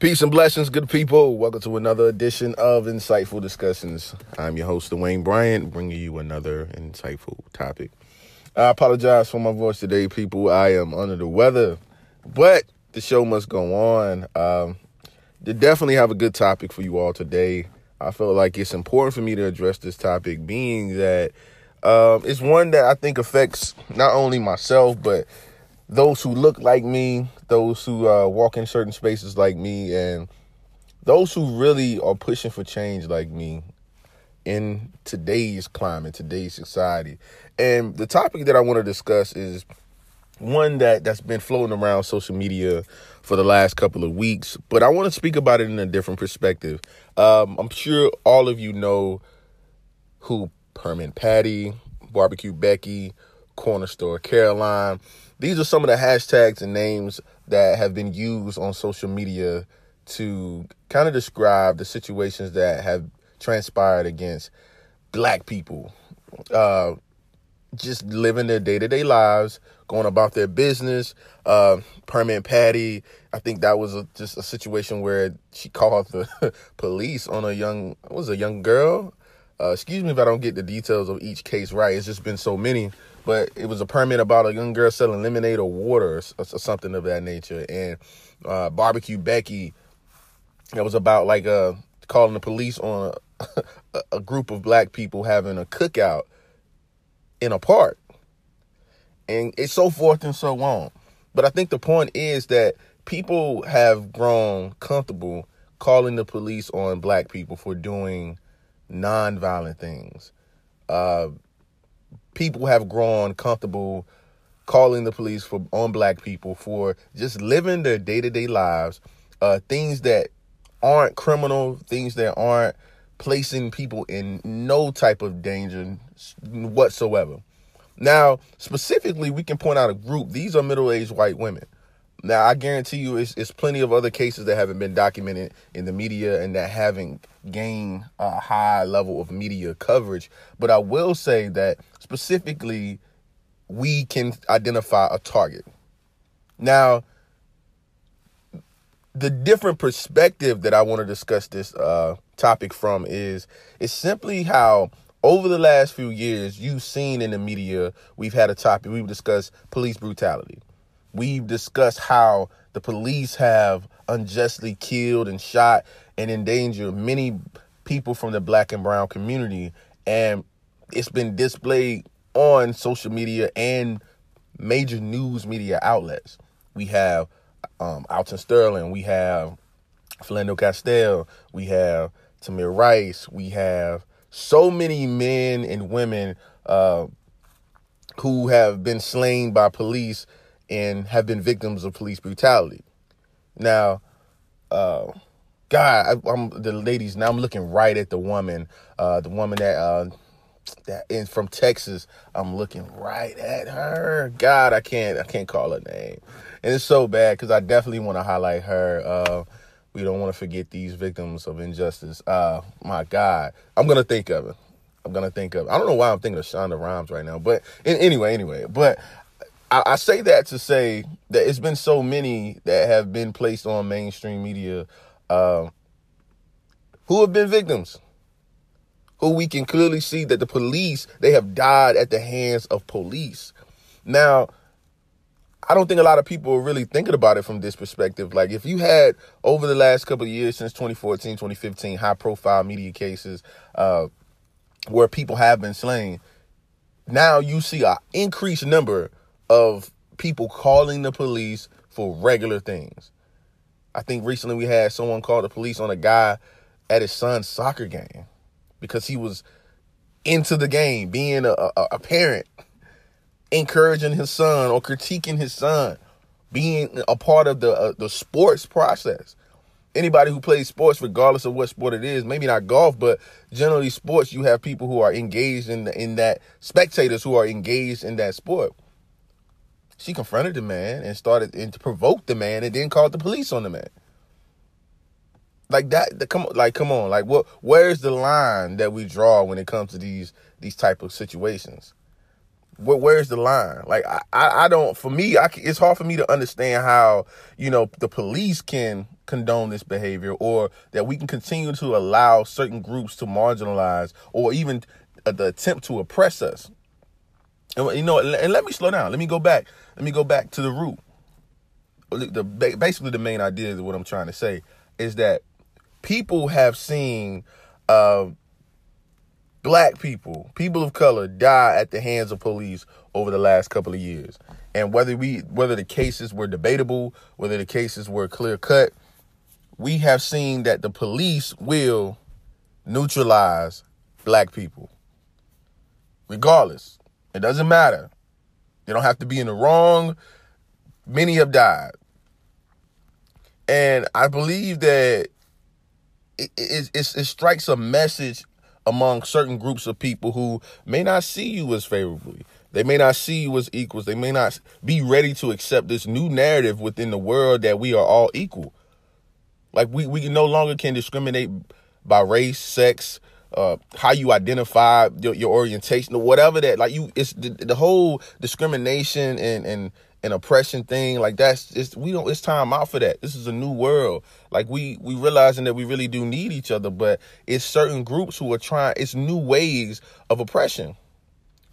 Peace and blessings, good people. Welcome to another edition of Insightful Discussions. I'm your host, Dwayne Bryant, bringing you another insightful topic. I apologize for my voice today, people. I am under the weather, but the show must go on. Um, they definitely have a good topic for you all today. I feel like it's important for me to address this topic, being that um, it's one that I think affects not only myself, but those who look like me, those who uh, walk in certain spaces like me, and those who really are pushing for change like me in today's climate, today's society. And the topic that I want to discuss is one that that's been floating around social media for the last couple of weeks, but I want to speak about it in a different perspective. Um, I'm sure all of you know who Permit Patty, Barbecue Becky, Corner Store Caroline these are some of the hashtags and names that have been used on social media to kind of describe the situations that have transpired against black people. Uh, just living their day to day lives, going about their business. Uh, Permit Patty, I think that was a, just a situation where she called the police on a young, was a young girl. Uh, excuse me if I don't get the details of each case right. It's just been so many but it was a permit about a young girl selling lemonade or water or, or something of that nature. And uh, barbecue Becky, it was about like uh, calling the police on a, a group of black people having a cookout in a park, and it's so forth and so on. But I think the point is that people have grown comfortable calling the police on black people for doing nonviolent things. Uh, people have grown comfortable calling the police for on black people for just living their day-to-day lives. Uh, things that aren't criminal things that aren't placing people in no type of danger whatsoever. Now specifically we can point out a group. These are middle-aged white women now i guarantee you it's, it's plenty of other cases that haven't been documented in the media and that haven't gained a high level of media coverage but i will say that specifically we can identify a target. Now, the different perspective that I want to discuss this uh, topic from is is simply how over the last few years you've seen in the media we've had a topic we've discussed police brutality. We've discussed how the police have unjustly killed and shot and endangered many people from the black and brown community and it's been displayed on social media and major news media outlets. We have um, Alton Sterling, we have Philando Castile, we have Tamir Rice, we have so many men and women uh, who have been slain by police and have been victims of police brutality. Now, uh, God, I, am the ladies. Now I'm looking right at the woman, uh, the woman that uh, that is from Texas. I'm looking right at her. God, I can't I can't call her name. And it's so bad because I definitely want to highlight her. Uh, we don't want to forget these victims of injustice. Uh, my God. I'm gonna think of it. I'm gonna think of. I don't know why I'm thinking of Shonda Rhimes right now, but anyway, anyway. But I, I say that to say that it's been so many that have been placed on mainstream media uh, who have been victims who we can clearly see that the police, they have died at the hands of police. Now, I don't think a lot of people are really thinking about it from this perspective. Like if you had over the last couple of years since 2014, 2015, high profile media cases uh, where people have been slain, now you see an increased number of people calling the police for regular things. I think recently we had someone call the police on a guy at his son's soccer game because he was into the game, being a, a, a parent, encouraging his son or critiquing his son, being a part of the uh, the sports process. Anybody who plays sports, regardless of what sport it is, maybe not golf, but generally sports, you have people who are engaged in the, in that spectators who are engaged in that sport. She confronted the man and started and provoked the man, and then called the police on the man. Like that the, come like come on like what where's the line that we draw when it comes to these these type of situations? Where, where's the line? Like I, I, I don't for me I, it's hard for me to understand how you know the police can condone this behavior or that we can continue to allow certain groups to marginalize or even uh, the attempt to oppress us. And you know, and let me slow down. Let me go back. Let me go back to the root. The basically the main idea of what I'm trying to say is that people have seen uh, black people, people of color, die at the hands of police over the last couple of years. And whether we whether the cases were debatable, whether the cases were clear cut, we have seen that the police will neutralize black people. Regardless. It doesn't matter. They don't have to be in the wrong. Many have died. And I believe that it, it, it, it strikes a message among certain groups of people who may not see you as favorably. They may not see you as equals. They may not be ready to accept this new narrative within the world that we are all equal. Like we, we no longer can discriminate by race, sex, uh, how you identify your, your orientation or whatever that like you it's the, the whole discrimination and and and oppression thing like that's it's we don't it's time out for that. This is a new world. Like we we realizing that we really do need each other but it's certain groups who are trying it's new ways of oppression.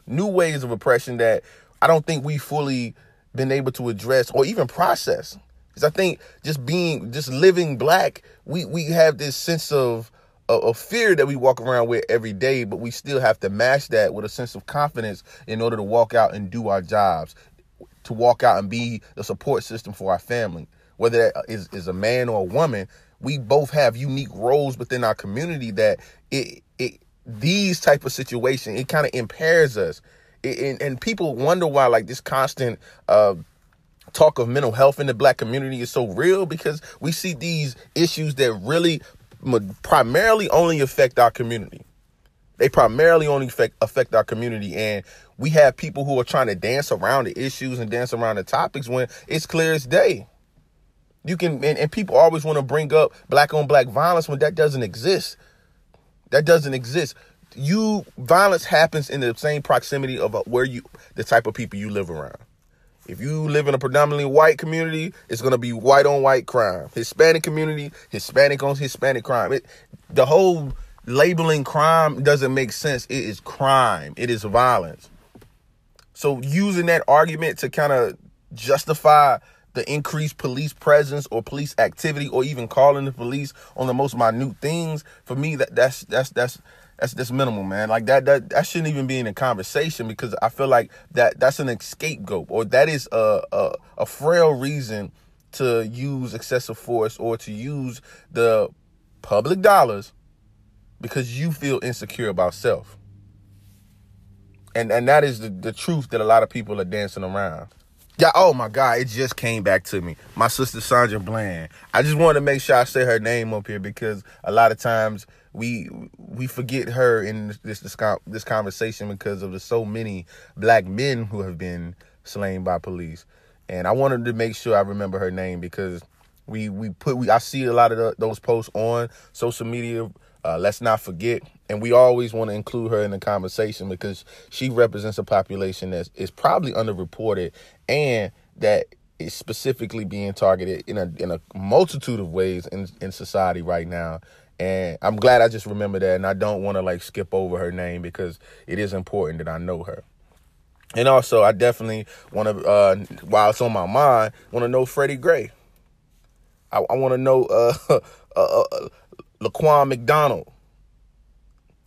New ways of oppression that i don't think we fully been able to address or even process. Because i think just being just living black we we have this sense of a, a, fear that we walk around with every day, but we still have to match that with a sense of confidence in order to walk out and do our jobs, to walk out and be the support system for our family. Whether that is, is a man or a woman, we both have unique roles within our community that it, it these type of situation it kind of impairs us. It, and, and people wonder why like this constant uh, talk of mental health in the black community is so real because we see these issues that really primarily only affect our community. They primarily only affect, affect our community. And we have people who are trying to dance around the issues and dance around the topics when it's clear as day. You can, and, and people always want to bring up black on black violence when that doesn't exist. That doesn't exist. You, violence happens in the same proximity of uh, where you, the type of people you live around. If you live in a predominantly white community, it's going to be white on white crime. Hispanic community, Hispanic on Hispanic crime. It, the whole labeling crime doesn't make sense. It is crime. It is violence. So using that argument to kind of justify the increased police presence or police activity or even calling the police on the most minute things for me that that's that's that's that's that's minimal, man. Like that that that shouldn't even be in a conversation because I feel like that that's an scapegoat or that is a a, a frail reason to use excessive force or to use the public dollars because you feel insecure about self. And and that is the, the truth that a lot of people are dancing around. Yeah, oh my God, it just came back to me. My sister Sandra Bland. I just wanted to make sure I say her name up here because a lot of times we we forget her in this this, this conversation because of the so many black men who have been slain by police. And I wanted to make sure I remember her name because we we put we I see a lot of the, those posts on social media. Uh, let's not forget, and we always want to include her in the conversation because she represents a population that is probably underreported and that is specifically being targeted in a in a multitude of ways in in society right now. And I'm glad I just remember that, and I don't want to like skip over her name because it is important that I know her. And also, I definitely want to, uh, while it's on my mind, want to know Freddie Gray. I, I want to know uh, uh, uh, Laquan McDonald.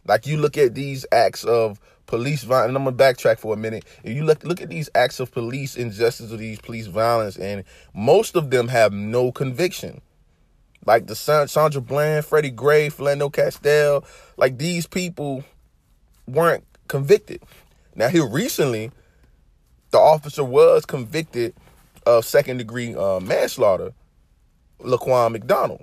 Like you look at these acts of police violence, and I'm gonna backtrack for a minute. If you look look at these acts of police injustice or these police violence, and most of them have no conviction. Like the Sandra Bland, Freddie Gray, Philando Castile, like these people weren't convicted. Now here recently, the officer was convicted of second degree uh, manslaughter, Laquan McDonald.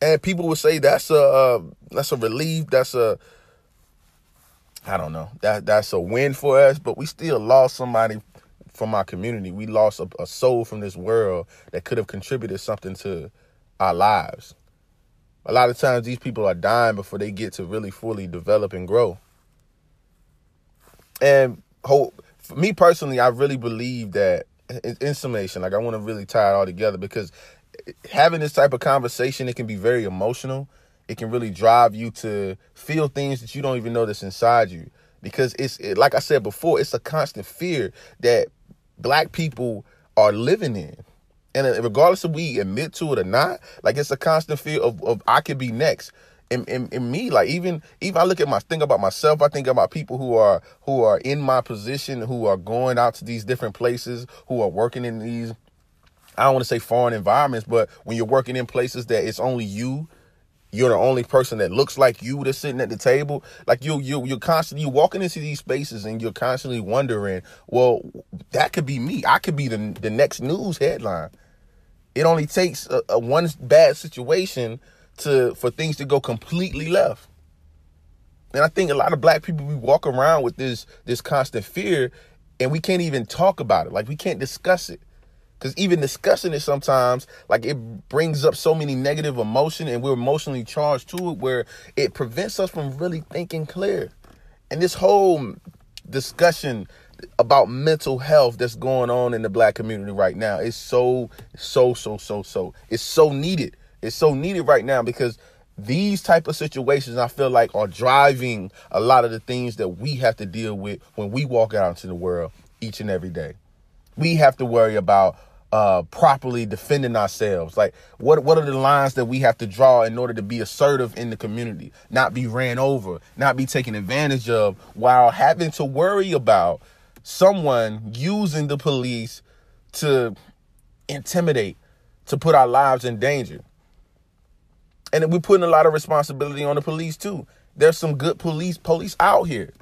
And people would say that's a uh, that's a relief. That's a I don't know. That that's a win for us, but we still lost somebody from our community. We lost a, a soul from this world that could have contributed something to our lives. A lot of times these people are dying before they get to really fully develop and grow. And hope for me personally, I really believe that in, in summation, like I want to really tie it all together because having this type of conversation, it can be very emotional. It can really drive you to feel things that you don't even know that's inside you. Because it's it, like I said before, it's a constant fear that black people are living in. And uh, regardless of we admit to it or not, like it's a constant fear of, of I could be next. In, in, in me, like even even I look at my think about myself, I think about people who are who are in my position, who are going out to these different places, who are working in these I don't want to say foreign environments, but when you're working in places that it's only you, you're the only person that looks like you that's sitting at the table. Like you, you, you're constantly you walking into these spaces and you're constantly wondering, well, that could be me. I could be the the next news headline. It only takes a, a one bad situation to for things to go completely left. And I think a lot of black people we walk around with this this constant fear, and we can't even talk about it. Like we can't discuss it. Because even discussing it sometimes, like it brings up so many negative emotion and we're emotionally charged to it where it prevents us from really thinking clear. And this whole discussion about mental health that's going on in the black community right now is so, so, so, so, so. It's so needed. It's so needed right now because these type of situations I feel like are driving a lot of the things that we have to deal with when we walk out into the world each and every day. We have to worry about uh, properly defending ourselves? Like, what what are the lines that we have to draw in order to be assertive in the community, not be ran over, not be taken advantage of, while having to worry about someone using the police to intimidate, to put our lives in danger. And we're putting a lot of responsibility on the police too. There's some good police police out here.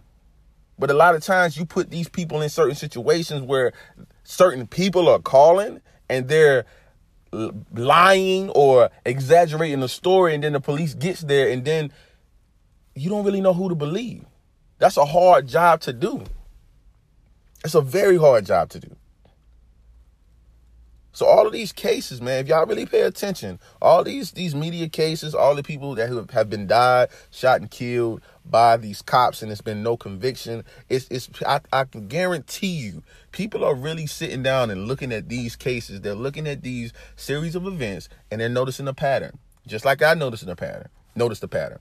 But a lot of times you put these people in certain situations where certain people are calling and they're lying or exaggerating the story and then the police gets there and then you don't really know who to believe. That's a hard job to do. It's a very hard job to do. So all of these cases, man, if y'all really pay attention, all these these media cases, all the people that have been died, shot and killed by these cops, and it's been no conviction. It's it's I, I can guarantee you, people are really sitting down and looking at these cases. They're looking at these series of events, and they're noticing a pattern, just like I noticed a pattern. Notice the pattern.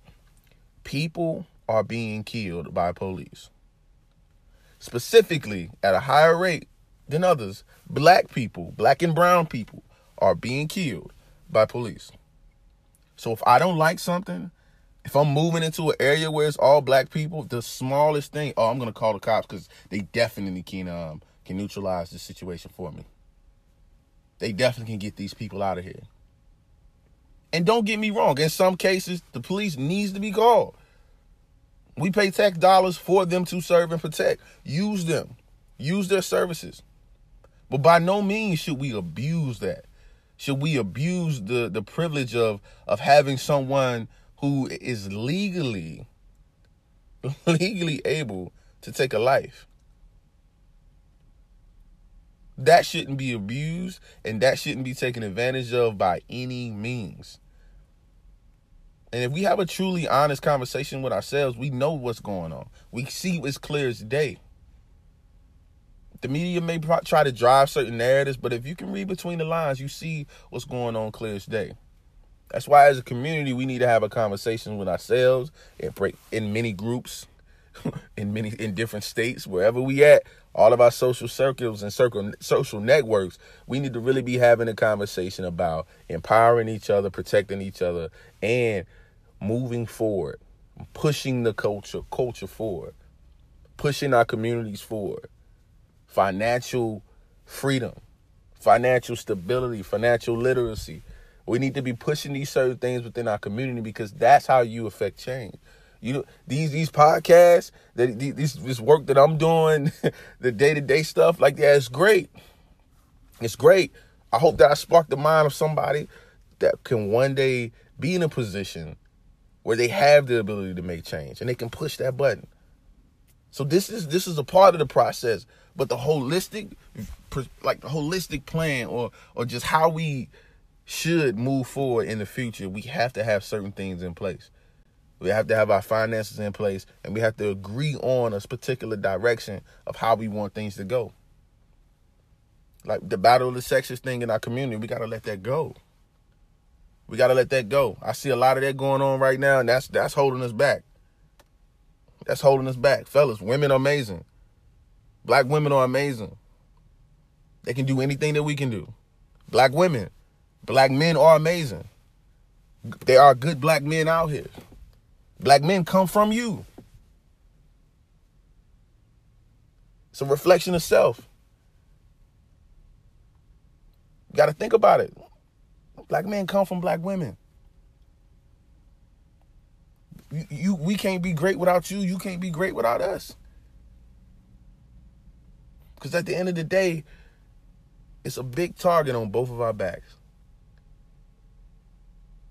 People are being killed by police, specifically at a higher rate than others, black people, black and brown people, are being killed by police. So if I don't like something, if I'm moving into an area where it's all black people, the smallest thing, oh, I'm gonna call the cops because they definitely can um can neutralize the situation for me. They definitely can get these people out of here. And don't get me wrong, in some cases, the police needs to be called. We pay tax dollars for them to serve and protect. Use them. Use their services. But by no means should we abuse that. Should we abuse the the privilege of of having someone who is legally legally able to take a life? That shouldn't be abused and that shouldn't be taken advantage of by any means. And if we have a truly honest conversation with ourselves, we know what's going on. We see as clear as day the media may try to drive certain narratives, but if you can read between the lines, you see what's going on clear as day. That's why, as a community, we need to have a conversation with ourselves and break in many groups, in many in different states, wherever we at. All of our social circles and circle social networks, we need to really be having a conversation about empowering each other, protecting each other, and moving forward, pushing the culture culture forward, pushing our communities forward financial freedom, financial stability, financial literacy. We need to be pushing these certain things within our community because that's how you affect change. You these these podcasts, that this work that I'm doing, the day to day stuff like that is great. It's great. I hope that I spark the mind of somebody that can one day be in a position where they have the ability to make change and they can push that button. So this is this is a part of the process, but the holistic, like the holistic plan, or or just how we should move forward in the future, we have to have certain things in place. We have to have our finances in place, and we have to agree on a particular direction of how we want things to go. Like the battle of the sexes thing in our community, we gotta let that go. We gotta let that go. I see a lot of that going on right now, and that's that's holding us back. That's holding us back. Fellas, women are amazing. Black women are amazing. They can do anything that we can do. Black women, black men are amazing. There are good black men out here. Black men come from you. It's a reflection of self. You got to think about it. Black men come from black women. You, you, we can't be great without you. You can't be great without us. Because at the end of the day, it's a big target on both of our backs.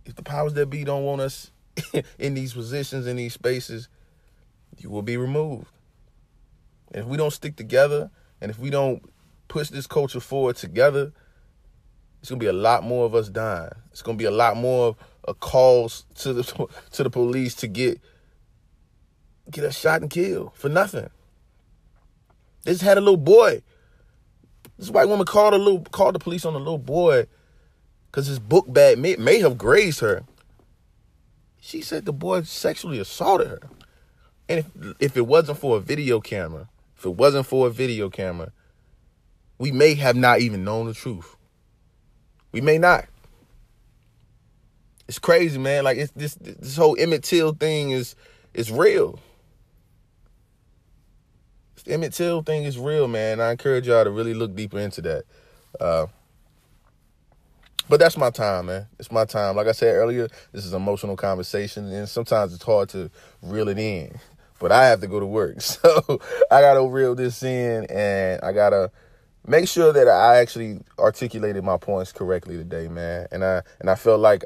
If the powers that be don't want us in these positions, in these spaces, you will be removed. And if we don't stick together, and if we don't push this culture forward together, it's gonna be a lot more of us dying. It's gonna be a lot more of a calls to the to the police to get get us shot and killed for nothing. They just had a little boy. This white woman called a little called the police on a little boy because his book bag may, may have grazed her. She said the boy sexually assaulted her. And if if it wasn't for a video camera, if it wasn't for a video camera, we may have not even known the truth. We may not. It's crazy, man. Like it's this this whole Emmett Till thing is is real. Emmett Till thing is real, man. I encourage y'all to really look deeper into that. Uh, but that's my time, man. It's my time. Like I said earlier, this is emotional conversation, and sometimes it's hard to reel it in. But I have to go to work, so I gotta reel this in, and I gotta make sure that I actually articulated my points correctly today, man. And I and I felt like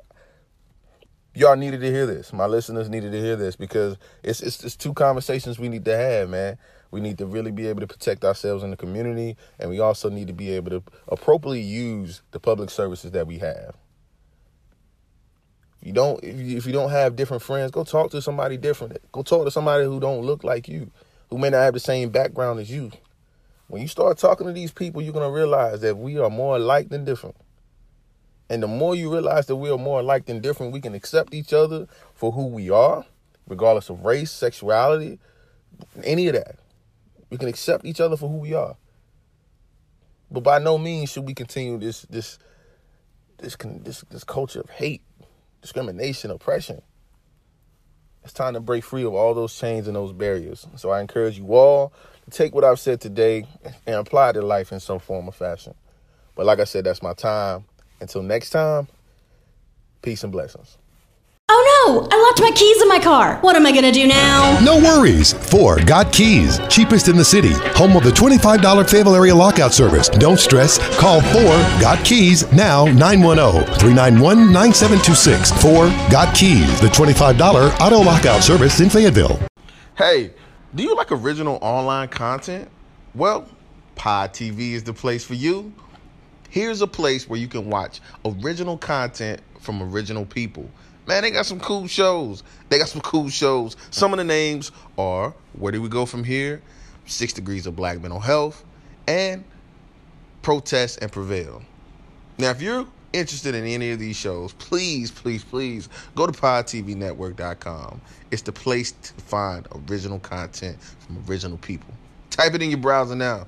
y'all needed to hear this. My listeners needed to hear this because it's it's, it's two conversations we need to have, man. We need to really be able to protect ourselves in the community, and we also need to be able to appropriately use the public services that we have. If you don't, if you, if you don't have different friends, go talk to somebody different. Go talk to somebody who don't look like you, who may not have the same background as you. When you start talking to these people, you're gonna realize that we are more alike than different. And the more you realize that we are more alike than different, we can accept each other for who we are, regardless of race, sexuality, any of that. We can accept each other for who we are. But by no means should we continue this this this this this culture of hate, discrimination, oppression. It's time to break free of all those chains and those barriers. So I encourage you all to take what I've said today and apply it to life in some form or fashion. But like I said, that's my time. Until next time, peace and blessings. Oh no! I locked my keys in my car. What am I gonna do now? No worries. 4 Got Keys. Cheapest in the city. Home of the $25 Fayetteville area lockout service. Don't stress. Call 4 Got Keys now 910-391-9726. 4 Got Keys. The $25 auto lockout service in Fayetteville. Hey, do you like original online content? Well, Pod TV is the place for you. Here's a place where you can watch original content from original people. Man, they got some cool shows. They got some cool shows. Some of the names are Where Do We Go From Here? Six Degrees of Black Mental Health, and Protest and Prevail. Now, if you're interested in any of these shows, please, please, please go to podtvnetwork.com. It's the place to find original content from original people. Type it in your browser now.